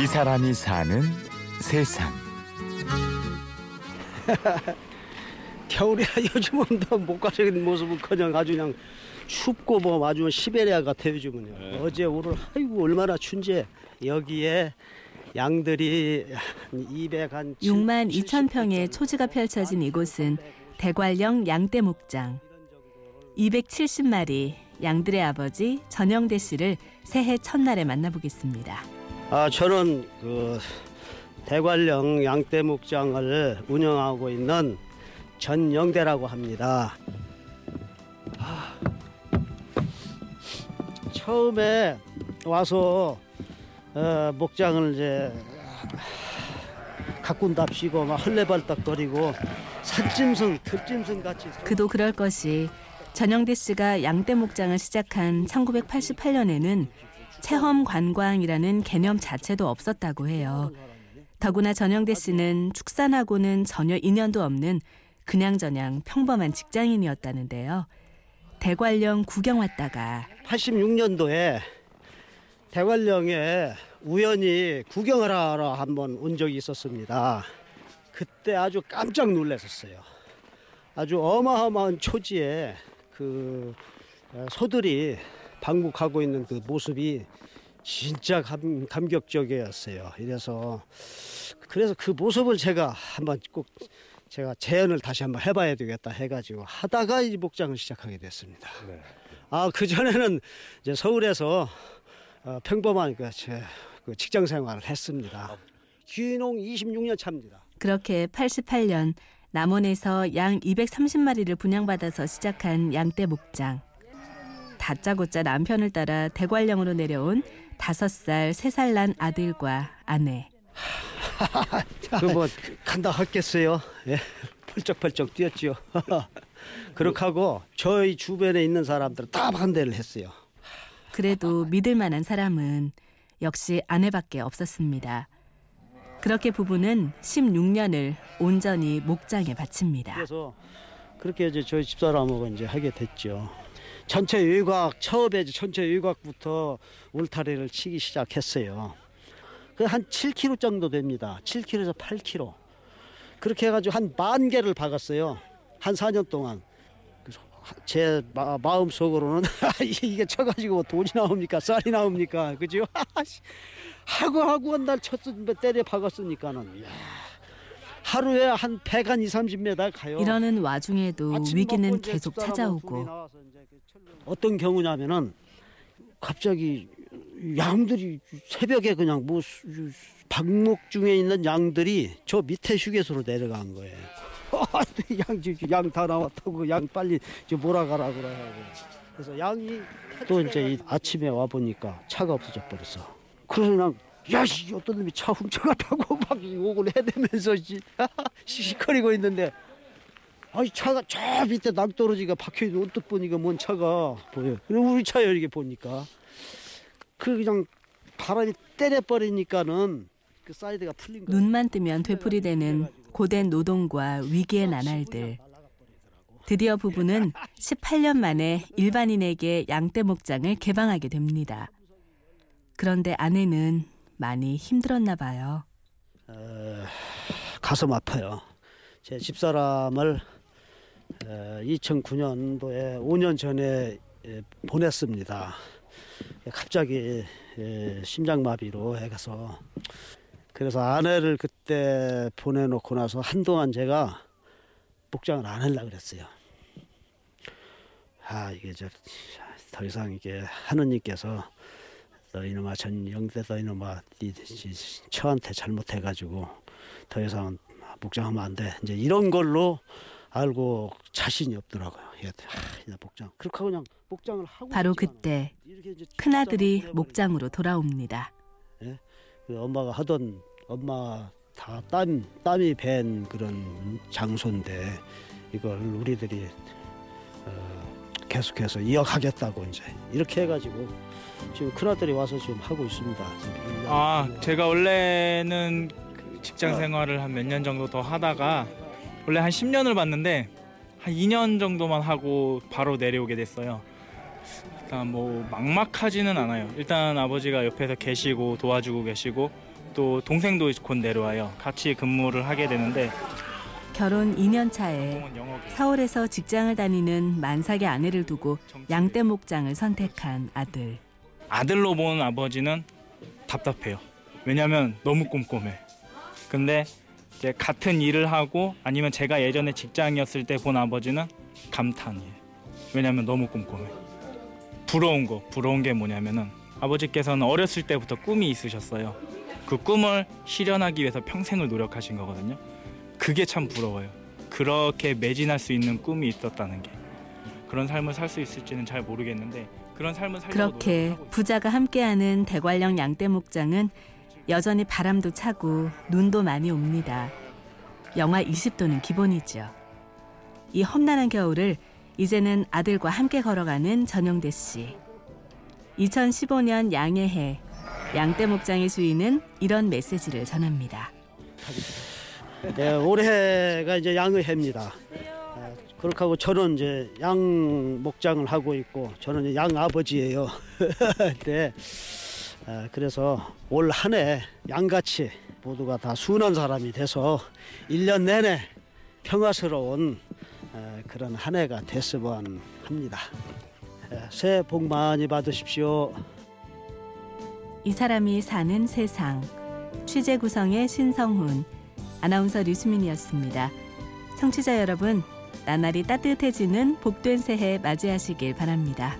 이 사람이 사는 세상. 겨울이야 요즘은 더 목가적인 모습은 그냥 아주 그냥 춥고 뭐 아주 시베리아 같아 요즘은요. 어제 오늘 아이고 얼마나 춘지 여기에 양들이 200 한 6만 2천 평의 초지가 펼쳐진 이곳은 대관령 양떼 목장. 270마리 양들의 아버지 전영대 씨를 새해 첫날에 만나보겠습니다. 아 저는 그 대관령 양떼 목장을 운영하고 있는 전영대라고 합니다. 아, 처음에 와서 어, 목장을 이제 가꾼답시고 막 헐레벌떡거리고 산짐승, 들짐승 같이 그도 그럴 것이 전영대 씨가 양떼 목장을 시작한 1988년에는 체험 관광이라는 개념 자체도 없었다고 해요. 더구나 전영대 씨는 축산하고는 전혀 인연도 없는 그냥저냥 평범한 직장인이었다는데요. 대관령 구경 왔다가 86년도에 대관령에 우연히 구경을 하러 한번 온 적이 있었습니다. 그때 아주 깜짝 놀랐었어요. 아주 어마어마한 초지에 그 어, 소들이 방북하고 있는 그 모습이 진짜 감, 감격적이었어요. 이래서 그래서 그 모습을 제가 한번 꼭 제가 재현을 다시 한번 해봐야 되겠다 해가지고 하다가 이 목장을 시작하게 됐습니다. 아, 그 전에는 이제 서울에서 어, 평범한 그, 제, 그 직장 생활을 했습니다. 귀농 26년 차입니다. 그렇게 88년 남원에서 양 230마리를 분양받아서 시작한 양떼 목장. 다짜고짜 남편을 따라 대관령으로 내려온 5살, 3살 난 아들과 아내. 그뭐 간다 했겠어요. 예. 펄쩍펄쩍 뛰었죠. 그렇게 하고 저희 주변에 있는 사람들은 다 반대를 했어요. 그래도 믿을 만한 사람은 역시 아내밖에 없었습니다. 그렇게 부부는 16년을 온전히 목장에 바칩니다. 그래서 그렇게 이제 저희 집사람하고 이제 하게 됐죠. 전체 외곽 처음에 전체 외곽부터 울타리를 치기 시작했어요. 그 한 7km 정도 됩니다. 7km에서 8km. 그렇게 해가지고 한 만 개를 박았어요. 한 4년 동안. 제 마, 마음 속으로는 이게 쳐가지고 돈이 나옵니까? 쌀이 나옵니까? 그죠? 하고 하고 한 날 쳤으 때려 박았으니까는. 이야. 하루에 한 100, 한 2, 30m 가요. 이러는 와중에도 위기는 계속 찾아오고 어떤 경우냐면은 갑자기 양들이 새벽에 그냥 뭐 수- 방목 중에 있는 양들이 저 밑에 휴게소로 내려간 거예요. 양다 나왔다고 양 빨리 몰아가라 그러고 그래서 양이 또 이제 이 아침에 와 보니까 차가 없어져 버렸어. 그래서 그냥 야씨 어떤 놈이 차 훔쳐갔다고 막 욕을 해대면서 씨, 시시거리고 있는데 아이 차가 저 밑에 낭떠러지가 박혀있는 언뜻 보니까 뭔 차가 보여. 그리고 우리 차예요 이렇게 보니까. 그 그냥 바람이 때려버리니까는 그 사이드가 풀린 거예요. 눈만 뜨면 되풀이되는 고된 노동과 위기의 나날들. 드디어 부부는 18년 만에 일반인에게 양떼 목장을 개방하게 됩니다. 그런데 아내는 많이 힘들었나 봐요. 어, 가슴 아파요. 제 집사람을 2009년도에 5년 전에 에, 보냈습니다. 갑자기 에, 심장마비로 해가서 그래서 아내를 그때 보내놓고 나서 한동안 제가 목장을 안 하려고 그랬어요. 아 이게 저더 이상 이게 하느님께서 너 이놈아 전 영대 너 이놈아 네 처한테 잘못해가지고 더 이상 목장하면 안 돼. 이제 이런 걸로 알고 자신이 없더라고요. 예, 아, 나 목장. 그렇게 하고 그냥 목장을 하고 바로 그때 큰 아들이 집사람을 목장으로 돌아옵니다. 그 엄마가 하던 엄마 다 땀 땀이 밴 그런 장소인데 이걸 우리들이 어, 계속해서 이어가겠다고 이제 이렇게 해가지고 지금 큰 아들이 와서 지금 하고 있습니다. 지금 아, 제가 원래는 그 직장 생활을 한 몇 년 정도 더 하다가 원래 한 10년을 봤는데 한 2년 정도만 하고 바로 내려오게 됐어요. 일단 뭐 막막하지는 않아요. 일단 아버지가 옆에서 계시고 도와주고 계시고 또 동생도 곧 내려와요. 같이 근무를 하게 되는데 결혼 2년 차에 서울에서 직장을 다니는 만삭의 아내를 두고 양떼 목장을 선택한 아들. 아들로 본 아버지는 답답해요. 왜냐면 너무 꼼꼼해. 근데 이제 같은 일을 하고 아니면 제가 예전에 직장이었을 때 본 아버지는 감탄이에요. 왜냐면 너무 꼼꼼해. 부러운 거, 부러운 게 뭐냐면은 아버지께서는 어렸을 때부터 꿈이 있으셨어요. 그 꿈을 실현하기 위해서 평생을 노력하신 거거든요. 그게 참 부러워요. 그렇게 매진할 수 있는 꿈이 있었다는 게 그런 삶을 살 수 있을지는 잘 모르겠는데 그런 삶을 그렇게. 부자가 함께하는 대관령 양떼 목장은 여전히 바람도 차고 눈도 많이 옵니다. 영하 20도는 기본이죠. 이 험난한 겨울을 이제는 아들과 함께 걸어가는 전용대 씨. 2015년 양해해 양떼 목장의 주인은 이런 메시지를 전합니다. 예, 올해가 이제 양의 해입니다. 예, 그렇게 하고 저는 이제 양 목장을 하고 있고 저는 양 아버지예요. 네. 예, 그래서 올 한 해 양같이 모두가 다 순한 사람이 돼서 일년 내내 평화스러운 예, 그런 한 해가 됐으면 합니다. 예, 새해 복 많이 받으십시오. 이 사람이 사는 세상. 취재 구성의 신성훈, 아나운서 류수민이었습니다. 청취자 여러분, 나날이 따뜻해지는 복된 새해 맞이하시길 바랍니다.